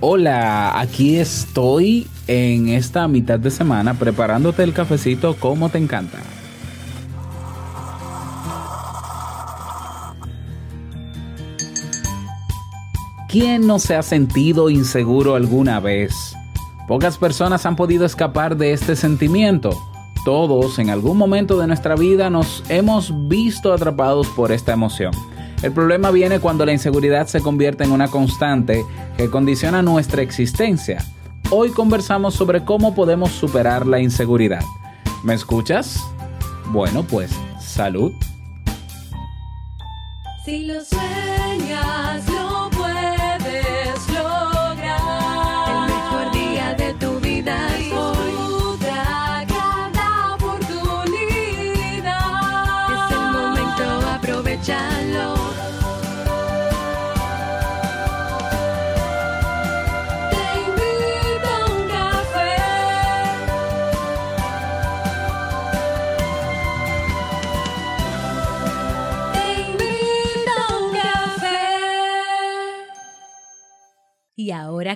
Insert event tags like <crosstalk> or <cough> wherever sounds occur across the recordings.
Hola, aquí estoy en esta mitad de semana preparándote el cafecito como te encanta. ¿Quién no se ha sentido inseguro alguna vez? Pocas personas han podido escapar de este sentimiento. Todos en algún momento de nuestra vida nos hemos visto atrapados por esta emoción. El problema viene cuando la inseguridad se convierte en una constante que condiciona nuestra existencia. Hoy conversamos sobre cómo podemos superar la inseguridad. ¿Me escuchas? Bueno, pues salud.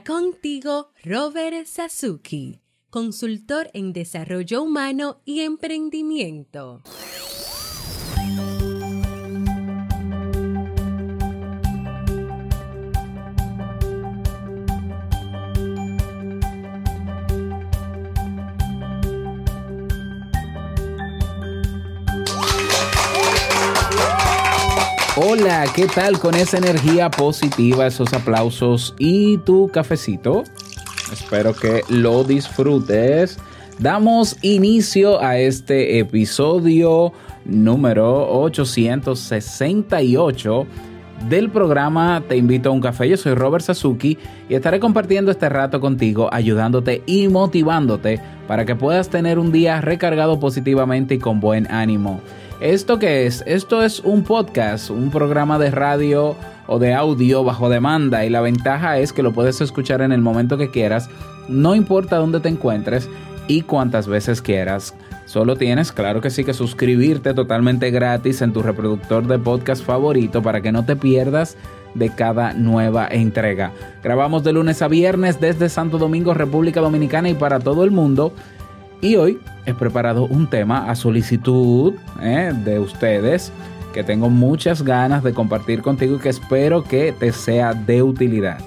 Contigo, Robert Sasuki, consultor en desarrollo humano y emprendimiento. Hola, ¿qué tal con esa energía positiva, esos aplausos y tu cafecito? Espero que lo disfrutes. Damos inicio a este episodio número 868 del programa Te invito a un café. Yo soy Robert Sasuki y estaré compartiendo este rato contigo, ayudándote y motivándote para que puedas tener un día recargado positivamente y con buen ánimo. ¿Esto qué es? Esto es un podcast, un programa de radio o de audio bajo demanda y la ventaja es que lo puedes escuchar en el momento que quieras, no importa dónde te encuentres y cuántas veces quieras. Solo tienes, claro que sí, que suscribirte totalmente gratis en tu reproductor de podcast favorito para que no te pierdas de cada nueva entrega. Grabamos de lunes a viernes desde Santo Domingo, República Dominicana y para todo el mundo. Y hoy he preparado un tema a solicitud eh, de ustedes que tengo muchas ganas de compartir contigo y que espero que te sea de utilidad.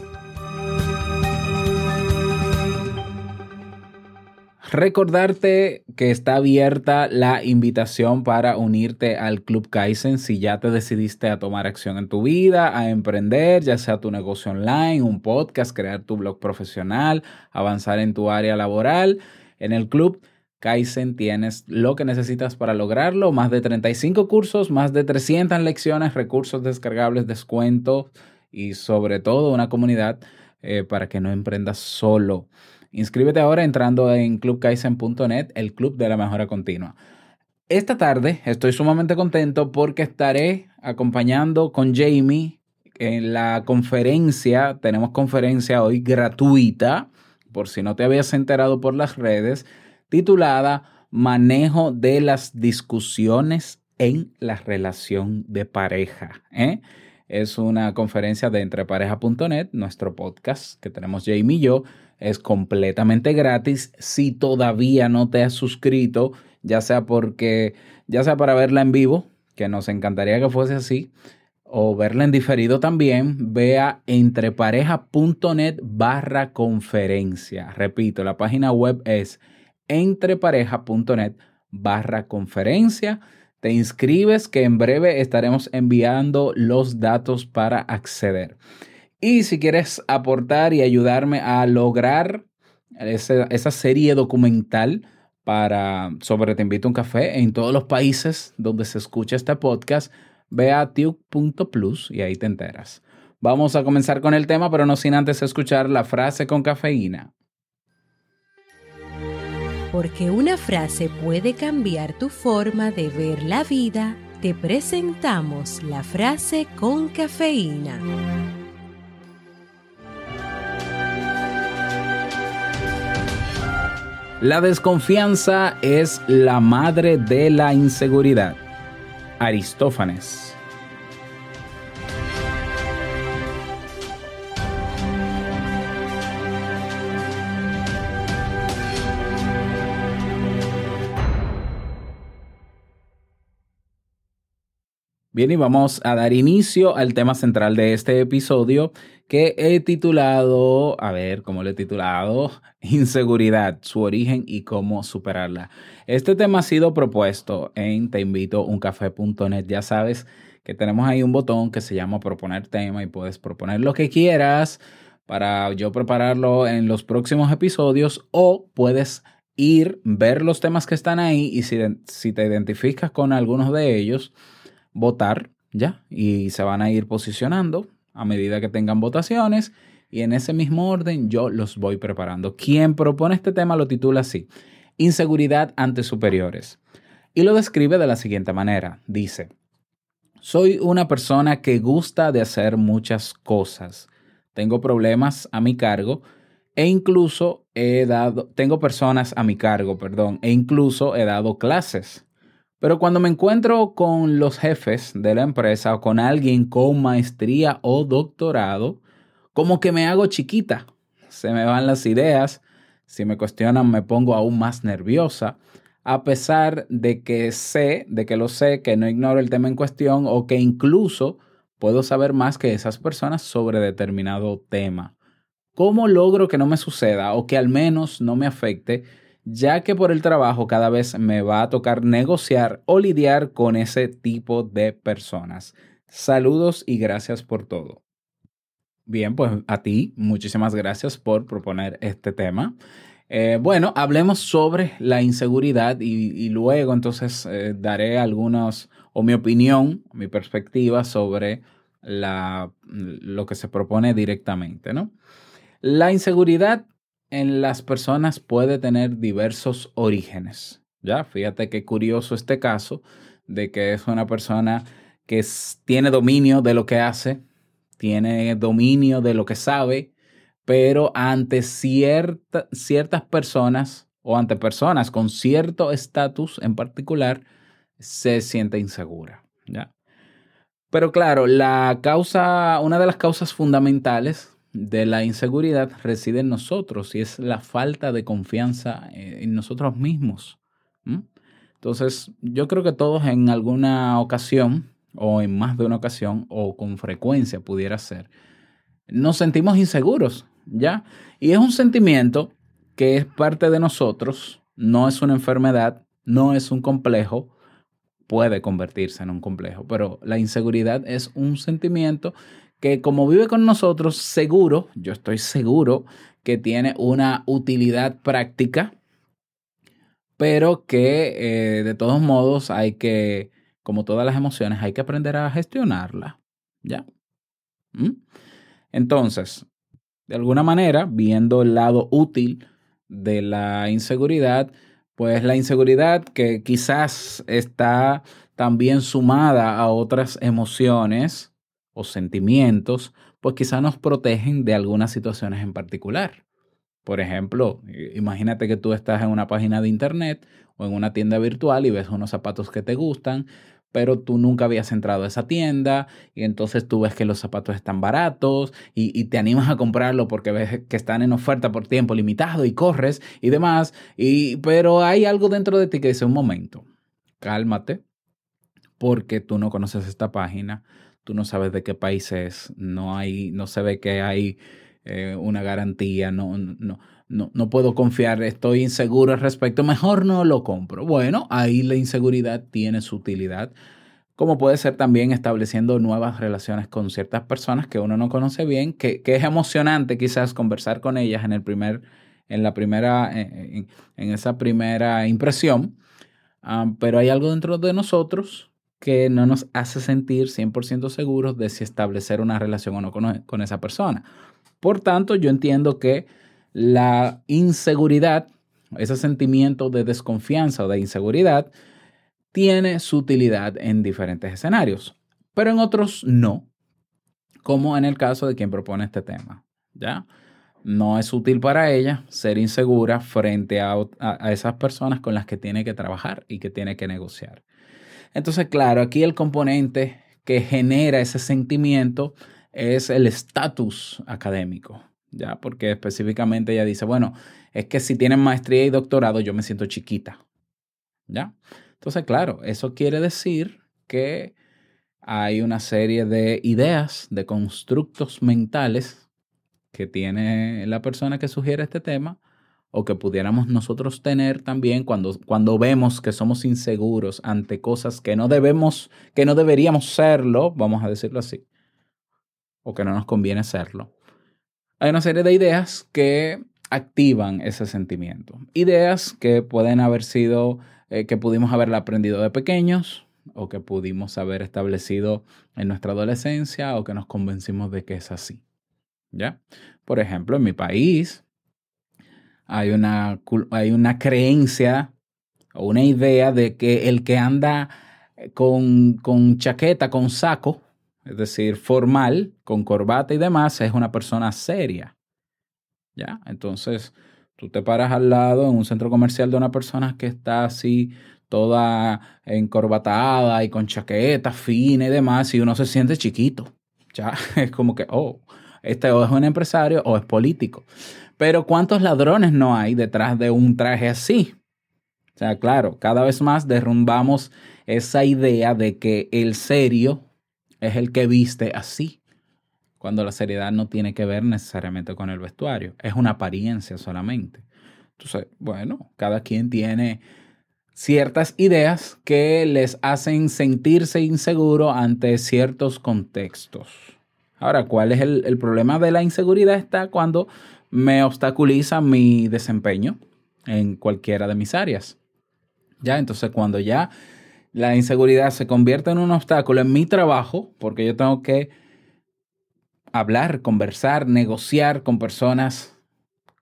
Recordarte que está abierta la invitación para unirte al Club Kaizen si ya te decidiste a tomar acción en tu vida, a emprender, ya sea tu negocio online, un podcast, crear tu blog profesional, avanzar en tu área laboral. En el Club Kaizen tienes lo que necesitas para lograrlo, más de 35 cursos, más de 300 lecciones, recursos descargables, descuentos y sobre todo una comunidad eh, para que no emprendas solo. Inscríbete ahora entrando en clubkaizen.net, el club de la mejora continua. Esta tarde estoy sumamente contento porque estaré acompañando con Jamie en la conferencia. Tenemos conferencia hoy gratuita, por si no te habías enterado por las redes, titulada Manejo de las discusiones en la relación de pareja. ¿eh? Es una conferencia de entrepareja.net, nuestro podcast que tenemos Jamie y yo. Es completamente gratis. Si todavía no te has suscrito, ya sea porque, ya sea para verla en vivo, que nos encantaría que fuese así, o verla en diferido también, vea entrepareja.net barra conferencia. Repito, la página web es entrepareja.net barra conferencia. Te inscribes que en breve estaremos enviando los datos para acceder. Y si quieres aportar y ayudarme a lograr esa, serie documental para sobre Te invito a un café en todos los países donde se escucha este podcast, ve a tiu.plus y ahí te enteras. Vamos a comenzar con el tema, pero no sin antes escuchar la frase con cafeína. Porque una frase puede cambiar tu forma de ver la vida, te presentamos la frase con cafeína. La desconfianza es la madre de la inseguridad. Aristófanes. Bien, y vamos a dar inicio al tema central de este episodio que he titulado, a ver, ¿cómo lo he titulado? <laughs> Inseguridad, su origen y cómo superarla. Este tema ha sido propuesto en teinvitouncafé.net. Ya sabes que tenemos ahí un botón que se llama proponer tema y puedes proponer lo que quieras para yo prepararlo en los próximos episodios o puedes ir, ver los temas que están ahí y si, si te identificas con algunos de ellos, votar, ¿ya? Y se van a ir posicionando a medida que tengan votaciones y en ese mismo orden yo los voy preparando. Quien propone este tema lo titula así, Inseguridad ante superiores. Y lo describe de la siguiente manera. Dice, soy una persona que gusta de hacer muchas cosas. Tengo problemas a mi cargo e incluso he dado, tengo personas a mi cargo, perdón, e incluso he dado clases. Pero cuando me encuentro con los jefes de la empresa o con alguien con maestría o doctorado, como que me hago chiquita. Se me van las ideas. Si me cuestionan, me pongo aún más nerviosa, a pesar de que sé, de que lo sé, que no ignoro el tema en cuestión o que incluso puedo saber más que esas personas sobre determinado tema. ¿Cómo logro que no me suceda o que al menos no me afecte ya que por el trabajo cada vez me va a tocar negociar o lidiar con ese tipo de personas. Saludos y gracias por todo. Bien, pues a ti, muchísimas gracias por proponer este tema. Eh, bueno, hablemos sobre la inseguridad y, luego entonces eh, daré algunos, o mi opinión, mi perspectiva sobre lo que se propone directamente, ¿no? La inseguridad en las personas puede tener diversos orígenes. Ya, fíjate qué curioso este caso de que es una persona que tiene dominio de lo que hace, tiene dominio de lo que sabe, pero ante cierta- ciertas personas o ante personas con cierto estatus en particular, se siente insegura. ¿ya? Pero claro, la causa, una de las causas fundamentales de la inseguridad reside en nosotros y es la falta de confianza eh, en nosotros mismos. Entonces, yo creo que todos en alguna ocasión, o en más de una ocasión, o con frecuencia pudiera ser, nos sentimos inseguros, ¿ya? Y es un sentimiento que es parte de nosotros, no es una enfermedad, no es un complejo, puede convertirse en un complejo, pero la inseguridad es un sentimiento que como vive con nosotros, seguro, yo estoy seguro que tiene una utilidad práctica, pero que eh, de todos modos hay que, como todas las emociones, hay que aprender a gestionarla. ¿Ya? ¿Mm? Entonces, de alguna manera, viendo el lado útil de la inseguridad, pues la inseguridad que quizás está también sumada a otras emociones o sentimientos, pues quizás nos protegen de algunas situaciones en particular. Por ejemplo, imagínate que tú estás en una página de internet o en una tienda virtual y ves unos zapatos que te gustan, pero tú nunca habías entrado a esa tienda y entonces tú ves que los zapatos están baratos y, y te animas a comprarlo porque ves que están en oferta por tiempo limitado y corres y demás, y, pero hay algo dentro de ti que dice un momento, cálmate, porque tú no conoces esta página, tú no sabes de qué país es, no hay, no se ve que hay eh, una garantía, no, no, no, no puedo confiar, estoy inseguro al respecto, mejor no lo compro. Bueno, ahí la inseguridad tiene su utilidad, como puede ser también estableciendo nuevas relaciones con ciertas personas que uno no conoce bien, que, que es emocionante quizás conversar con ellas en el primer, en la primera, en, en esa primera impresión, ah, pero hay algo dentro de nosotros que no nos hace sentir 100% seguros de si establecer una relación o no con, con esa persona. Por tanto, yo entiendo que la inseguridad, ese sentimiento de desconfianza o de inseguridad, tiene su utilidad en diferentes escenarios, pero en otros no, como en el caso de quien propone este tema. ¿ya? No es útil para ella ser insegura frente a, a esas personas con las que tiene que trabajar y que tiene que negociar. Entonces, claro, aquí el componente que genera ese sentimiento es el estatus académico, ¿ya? Porque específicamente ella dice, bueno, es que si tienen maestría y doctorado yo me siento chiquita, ¿ya? Entonces, claro, eso quiere decir que hay una serie de ideas, de constructos mentales que tiene la persona que sugiere este tema o que pudiéramos nosotros tener también cuando, cuando vemos que somos inseguros ante cosas que no debemos, que no deberíamos serlo, vamos a decirlo así, o que no nos conviene serlo. Hay una serie de ideas que activan ese sentimiento. Ideas que pueden haber sido, eh, que pudimos haberla aprendido de pequeños o que pudimos haber establecido en nuestra adolescencia o que nos convencimos de que es así. ¿Ya? Por ejemplo, en mi país hay una, hay una creencia o una idea de que el que anda con, con chaqueta, con saco, es decir, formal, con corbata y demás, es una persona seria. ¿Ya? Entonces, tú te paras al lado en un centro comercial de una persona que está así, toda encorbatada y con chaqueta fina y demás, y uno se siente chiquito. Ya, <laughs> es como que, oh, este o es un empresario o es político. Pero ¿cuántos ladrones no hay detrás de un traje así? O sea, claro, cada vez más derrumbamos esa idea de que el serio es el que viste así, cuando la seriedad no tiene que ver necesariamente con el vestuario, es una apariencia solamente. Entonces, bueno, cada quien tiene ciertas ideas que les hacen sentirse inseguro ante ciertos contextos. Ahora, ¿cuál es el, el problema de la inseguridad? Está cuando me obstaculiza mi desempeño en cualquiera de mis áreas. Ya, entonces cuando ya la inseguridad se convierte en un obstáculo en mi trabajo, porque yo tengo que hablar, conversar, negociar con personas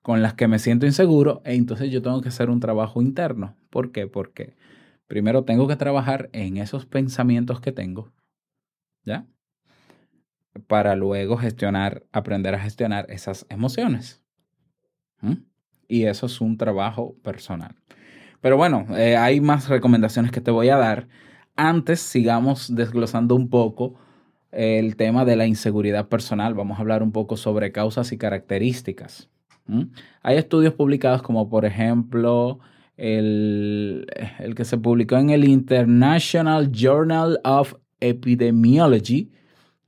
con las que me siento inseguro, e entonces yo tengo que hacer un trabajo interno. ¿Por qué? Porque primero tengo que trabajar en esos pensamientos que tengo, ¿ya? Para luego gestionar, aprender a gestionar esas emociones. Y eso es un trabajo personal. Pero bueno, eh, hay más recomendaciones que te voy a dar. Antes sigamos desglosando un poco el tema de la inseguridad personal. Vamos a hablar un poco sobre causas y características. Hay estudios publicados como por ejemplo el, el que se publicó en el International Journal of Epidemiology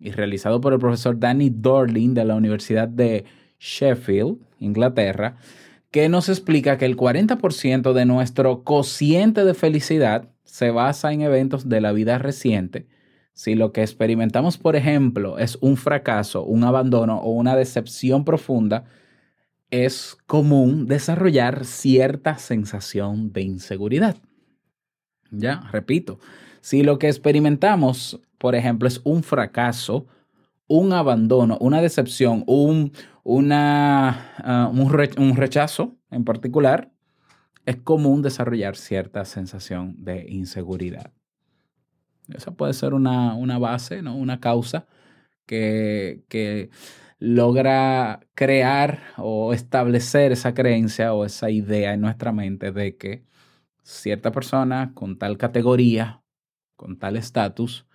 y realizado por el profesor Danny Dorling de la Universidad de Sheffield, Inglaterra, que nos explica que el 40% de nuestro cociente de felicidad se basa en eventos de la vida reciente. Si lo que experimentamos, por ejemplo, es un fracaso, un abandono o una decepción profunda, es común desarrollar cierta sensación de inseguridad. Ya, repito, si lo que experimentamos, por ejemplo, es un fracaso, un abandono, una decepción, un, una, un, re, un rechazo en particular, es común desarrollar cierta sensación de inseguridad. Esa puede ser una, una base, ¿no? una causa que, que, logra crear o establecer esa creencia o esa idea en nuestra mente de que cierta persona con tal categoría, con tal estatus,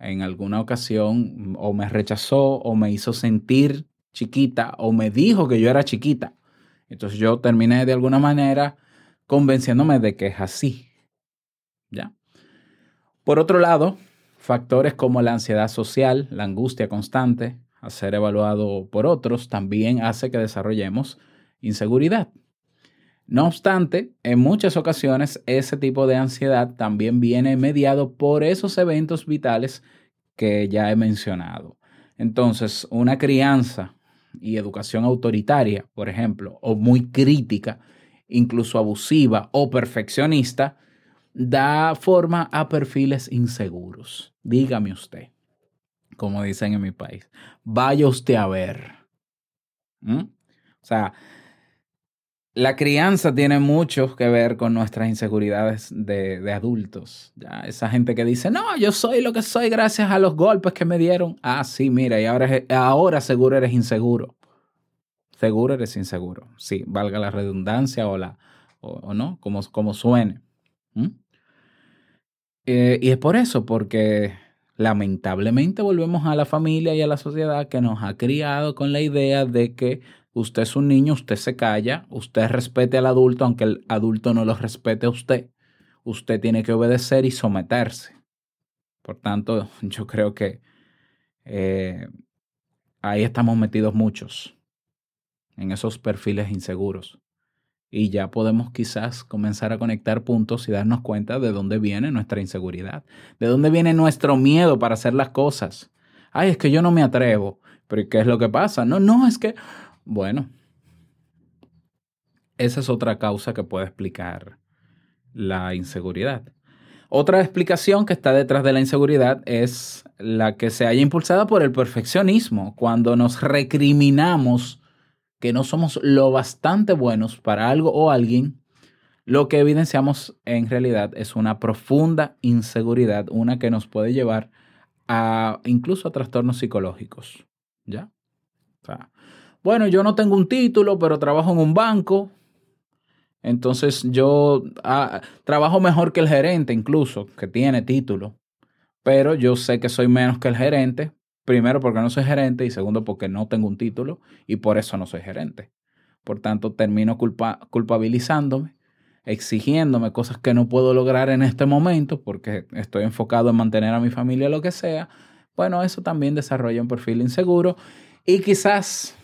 en alguna ocasión o me rechazó o me hizo sentir chiquita o me dijo que yo era chiquita. Entonces yo terminé de alguna manera convenciéndome de que es así. ¿Ya? Por otro lado, factores como la ansiedad social, la angustia constante, a ser evaluado por otros, también hace que desarrollemos inseguridad. No obstante, en muchas ocasiones ese tipo de ansiedad también viene mediado por esos eventos vitales que ya he mencionado. Entonces, una crianza y educación autoritaria, por ejemplo, o muy crítica, incluso abusiva o perfeccionista, da forma a perfiles inseguros. Dígame usted, como dicen en mi país, vaya usted a ver. O sea, la crianza tiene mucho que ver con nuestras inseguridades de, adultos. ¿ya? Esa gente que dice, no, yo soy lo que soy gracias a los golpes que me dieron. Ah, sí, mira, y ahora, ahora seguro eres inseguro. Seguro eres inseguro. Sí, valga la redundancia o, la, o, o no, como, como suene. ¿Mm? Eh, y es por eso, porque lamentablemente volvemos a la familia y a la sociedad que nos ha criado con la idea de que usted es un niño, usted se calla, usted respete al adulto, aunque el adulto no lo respete a usted. Usted tiene que obedecer y someterse. Por tanto, <laughs> yo creo que eh, ahí estamos metidos muchos, en esos perfiles inseguros. Y ya podemos quizás comenzar a conectar puntos y darnos cuenta de dónde viene nuestra inseguridad, de dónde viene nuestro miedo para hacer las cosas. Ay, es que yo no me atrevo. Pero ¿y ¿qué es lo que pasa? No, no, es que, bueno, esa es otra causa que puede explicar la inseguridad. Otra explicación que está detrás de la inseguridad es la que se haya impulsada por el perfeccionismo, cuando nos recriminamos que no somos lo bastante buenos para algo o alguien, lo que evidenciamos en realidad es una profunda inseguridad, una que nos puede llevar a incluso a trastornos psicológicos, ¿ya? O sea, bueno, yo no tengo un título, pero trabajo en un banco, entonces yo ah, trabajo mejor que el gerente incluso, que tiene título, pero yo sé que soy menos que el gerente, primero porque no soy gerente y segundo porque no tengo un título y por eso no soy gerente. Por tanto, termino culpa culpabilizándome, exigiéndome cosas que no puedo lograr en este momento porque estoy enfocado en mantener a mi familia, lo que sea. Bueno, eso también desarrolla un perfil inseguro y quizás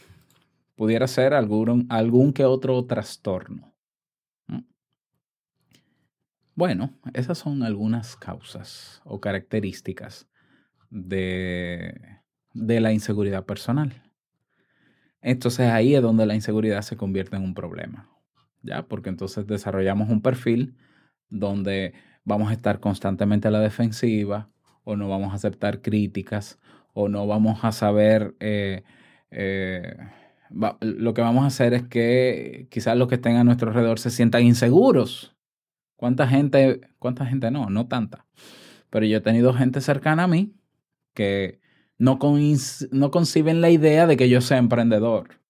pudiera ser algún, algún que otro trastorno. Bueno, esas son algunas causas o características de, de, la inseguridad personal. Entonces ahí es donde la inseguridad se convierte en un problema, ¿ya? Porque entonces desarrollamos un perfil donde vamos a estar constantemente a la defensiva o no vamos a aceptar críticas o no vamos a saber... Eh, eh, lo que vamos a hacer es que quizás los que estén a nuestro alrededor se sientan inseguros ¿Cuánta gente, cuánta gente no? No tanta. Pero yo he tenido gente cercana a mí que no, no conciben la idea de que yo sea emprendedor.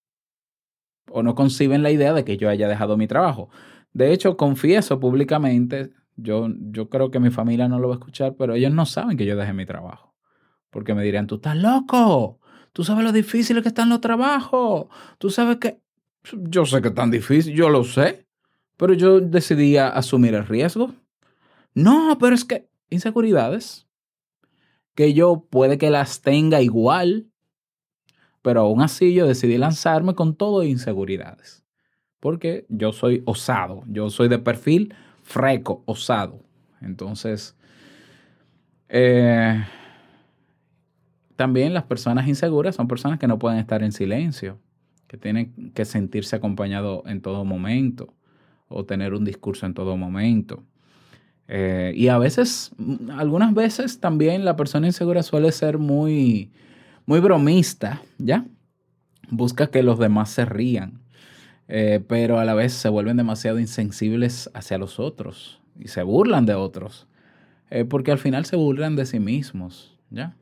O no conciben la idea de que yo haya dejado mi trabajo. De hecho, confieso públicamente, yo, yo creo que mi familia no lo va a escuchar, pero ellos no saben que yo dejé mi trabajo. Porque me dirían, tú estás loco. Tú sabes lo difícil que están los trabajos. Tú sabes que... Yo sé que es tan difícil, yo lo sé. Pero yo decidí asumir el riesgo. No, pero es que inseguridades, que yo puede que las tenga igual, pero aún así yo decidí lanzarme con todo e inseguridades. Porque yo soy osado, yo soy de perfil freco, osado. Entonces, eh, también las personas inseguras son personas que no pueden estar en silencio, que tienen que sentirse acompañados en todo momento o tener un discurso en todo momento. Eh, y a veces, algunas veces también la persona insegura suele ser muy, muy bromista, ¿ya? Busca que los demás se rían, eh, pero a la vez se vuelven demasiado insensibles hacia los otros y se burlan de otros, eh, porque al final se burlan de sí mismos, ¿ya?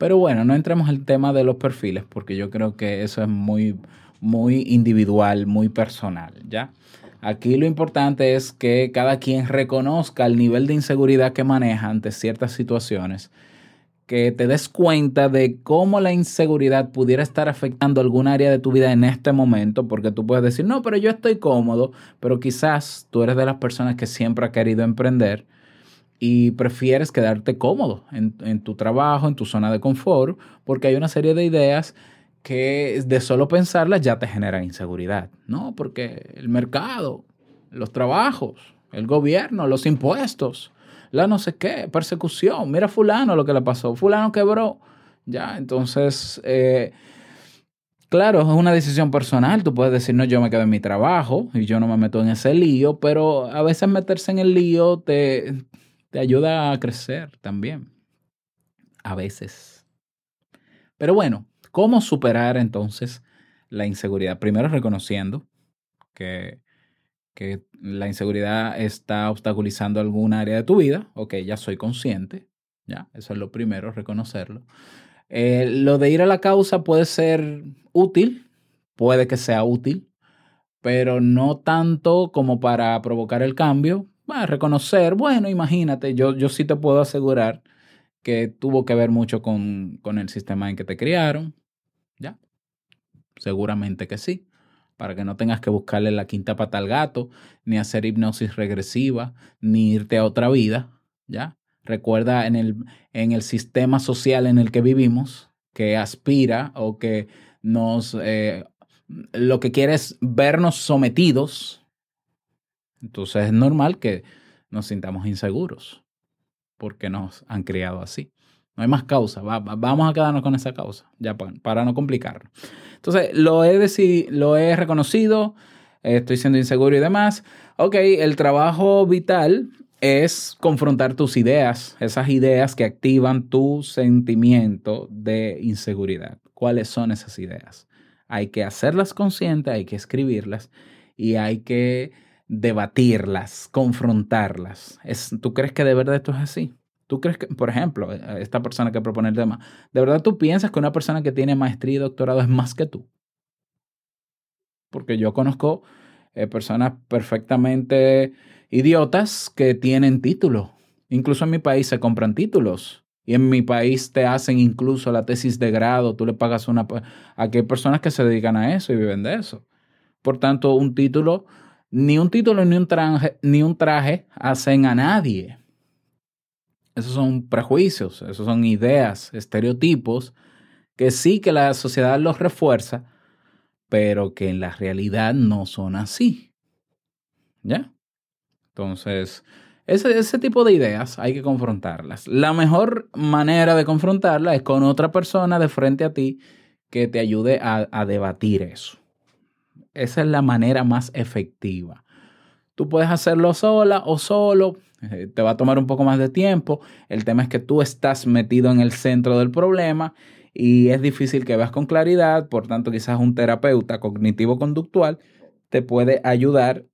Pero bueno, no entremos en el tema de los perfiles, porque yo creo que eso es muy, muy individual, muy personal, ¿ya? Aquí lo importante es que cada quien reconozca el nivel de inseguridad que maneja ante ciertas situaciones, que te des cuenta de cómo la inseguridad pudiera estar afectando algún área de tu vida en este momento, porque tú puedes decir, no, pero yo estoy cómodo, pero quizás tú eres de las personas que siempre ha querido emprender y prefieres quedarte cómodo en, en tu trabajo, en tu zona de confort, porque hay una serie de ideas que de solo pensarlas ya te genera inseguridad, ¿no? Porque el mercado, los trabajos, el gobierno, los impuestos, la no sé qué, persecución, mira fulano lo que le pasó, fulano quebró, ya, entonces, eh, claro, es una decisión personal, tú puedes decir, no, yo me quedo en mi trabajo y yo no me meto en ese lío, pero a veces meterse en el lío te, te ayuda a crecer también, a veces. Pero bueno, ¿Cómo superar entonces la inseguridad? Primero reconociendo que, que la inseguridad está obstaculizando algún área de tu vida. Ok, ya soy consciente. Ya, eso es lo primero, reconocerlo. Eh, lo de ir a la causa puede ser útil, puede que sea útil, pero no tanto como para provocar el cambio. Reconocer, bueno, imagínate, yo, yo sí te puedo asegurar que tuvo que ver mucho con, con el sistema en que te criaron, ¿Ya? Seguramente que sí. Para que no tengas que buscarle la quinta pata al gato, ni hacer hipnosis regresiva, ni irte a otra vida, ¿ya? Recuerda en el, en el sistema social en el que vivimos, que aspira o que nos, eh, lo que quiere es vernos sometidos. Entonces es normal que nos sintamos inseguros porque nos han criado así. No hay más causa. Va- va- vamos a quedarnos con esa causa, ya pa- para, no complicarlo. Entonces, lo he, deci- lo he reconocido, estoy siendo inseguro y demás. Ok, el trabajo vital es confrontar tus ideas, esas ideas que activan tu sentimiento de inseguridad. ¿Cuáles son esas ideas? Hay que hacerlas conscientes, hay que escribirlas y hay que debatirlas, confrontarlas. Es, ¿Tú crees que de verdad esto es así? ¿Tú crees que, por ejemplo, eh, esta persona que propone el tema, ¿de verdad tú piensas que una persona que tiene maestría y doctorado es más que tú? Porque yo conozco eh, personas perfectamente idiotas que tienen título. Incluso en mi país se compran títulos. Y en mi país te hacen incluso la tesis de grado. Tú le pagas una... Aquí hay personas que se dedican a eso y viven de eso. Por tanto, un título, ni un título ni un traje, hacen a nadie. Esos son prejuicios, esos son ideas, estereotipos que sí que la sociedad los refuerza, pero que en la realidad no son así. ¿Ya? Entonces, ese, ese tipo de ideas hay que confrontarlas. La mejor manera de confrontarlas es con otra persona de frente a ti que te ayude a, a debatir eso. Esa es la manera más efectiva. Tú puedes hacerlo sola o solo, eh, te va a tomar un poco más de tiempo. El tema es que tú estás metido en el centro del problema y es difícil que veas con claridad, por tanto quizás un terapeuta cognitivo-conductual te puede ayudar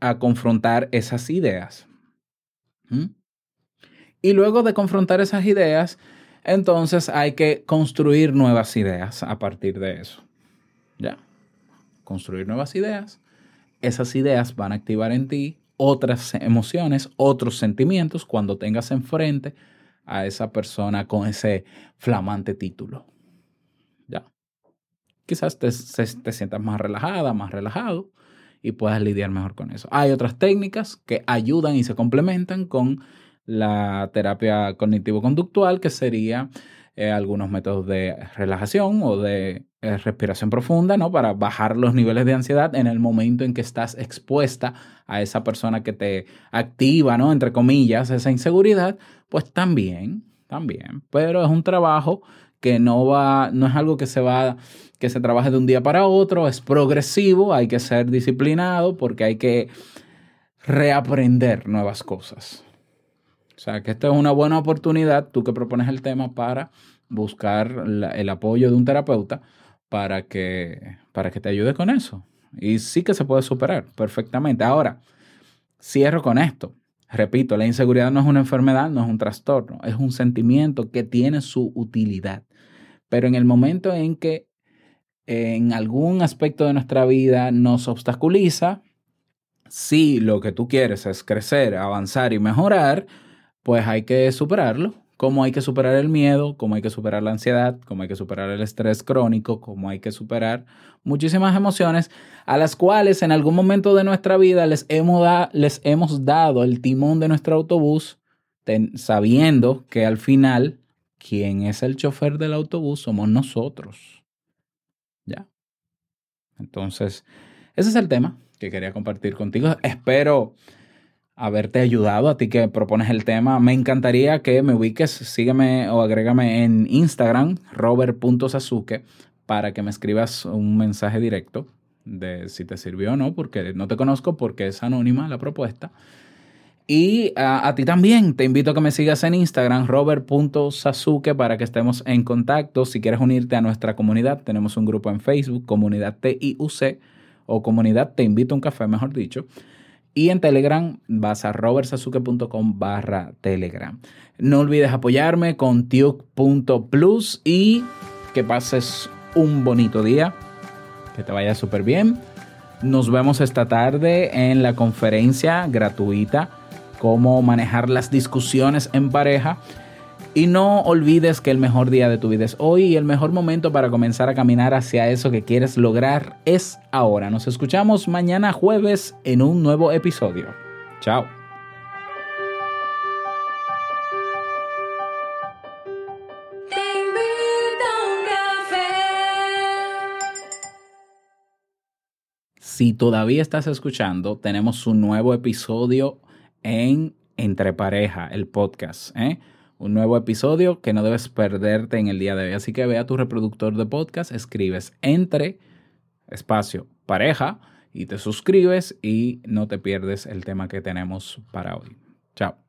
a confrontar esas ideas. ¿Mm? Y luego de confrontar esas ideas, entonces hay que construir nuevas ideas a partir de eso. ¿Ya? Construir nuevas ideas. Esas ideas van a activar en ti otras emociones, otros sentimientos cuando tengas enfrente a esa persona con ese flamante título. ¿Ya? Quizás te, te sientas más relajada, más relajado y puedas lidiar mejor con eso. Hay otras técnicas que ayudan y se complementan con la terapia cognitivo-conductual, que sería eh, algunos métodos de relajación o de eh, respiración profunda, ¿no? Para bajar los niveles de ansiedad en el momento en que estás expuesta a esa persona que te activa, ¿no? Entre comillas, esa inseguridad, pues también, también. Pero es un trabajo que no va, no es algo que se va, que se trabaje de un día para otro, es progresivo, hay que ser disciplinado porque hay que reaprender nuevas cosas. O sea, que esta es una buena oportunidad, tú que propones el tema, para buscar el apoyo de un terapeuta para que, para que te ayude con eso. Y sí que se puede superar perfectamente. Ahora, cierro con esto. Repito, la inseguridad no es una enfermedad, no es un trastorno, es un sentimiento que tiene su utilidad. Pero en el momento en que en algún aspecto de nuestra vida nos obstaculiza, si lo que tú quieres es crecer, avanzar y mejorar, pues hay que superarlo. Como hay que superar el miedo, como hay que superar la ansiedad, como hay que superar el estrés crónico, como hay que superar muchísimas emociones a las cuales en algún momento de nuestra vida les hemos, da- les hemos dado el timón de nuestro autobús sabiendo que al final quien es el chofer del autobús somos nosotros. ¿Ya? Entonces, ese es el tema que quería compartir contigo. Espero haberte ayudado a ti que propones el tema. Me encantaría que me ubiques, sígueme o agrégame en Instagram, robert.sasuke, para que me escribas un mensaje directo de si te sirvió o no, porque no te conozco, porque es anónima la propuesta. Y a, ti también, te invito a que me sigas en Instagram, robert.sasuke, para que estemos en contacto. Si quieres unirte a nuestra comunidad, tenemos un grupo en Facebook, Comunidad TIUC, o Comunidad Te Invito a un Café, mejor dicho. Y en Telegram vas a robertsasuke.com barra Telegram. No olvides apoyarme con tiuk.plus y que pases un bonito día, que te vaya súper bien. Nos vemos esta tarde en la conferencia gratuita, cómo manejar las discusiones en pareja. Y no olvides que el mejor día de tu vida es hoy y el mejor momento para comenzar a caminar hacia eso que quieres lograr es ahora. Nos escuchamos mañana jueves en un nuevo episodio. Chao. Si todavía estás escuchando, tenemos un nuevo episodio en Entre Pareja, el podcast. ¿eh? Un nuevo episodio que no debes perderte en el día de hoy. Así que ve a tu reproductor de podcast, escribes entre espacio pareja y te suscribes y no te pierdes el tema que tenemos para hoy. Chao.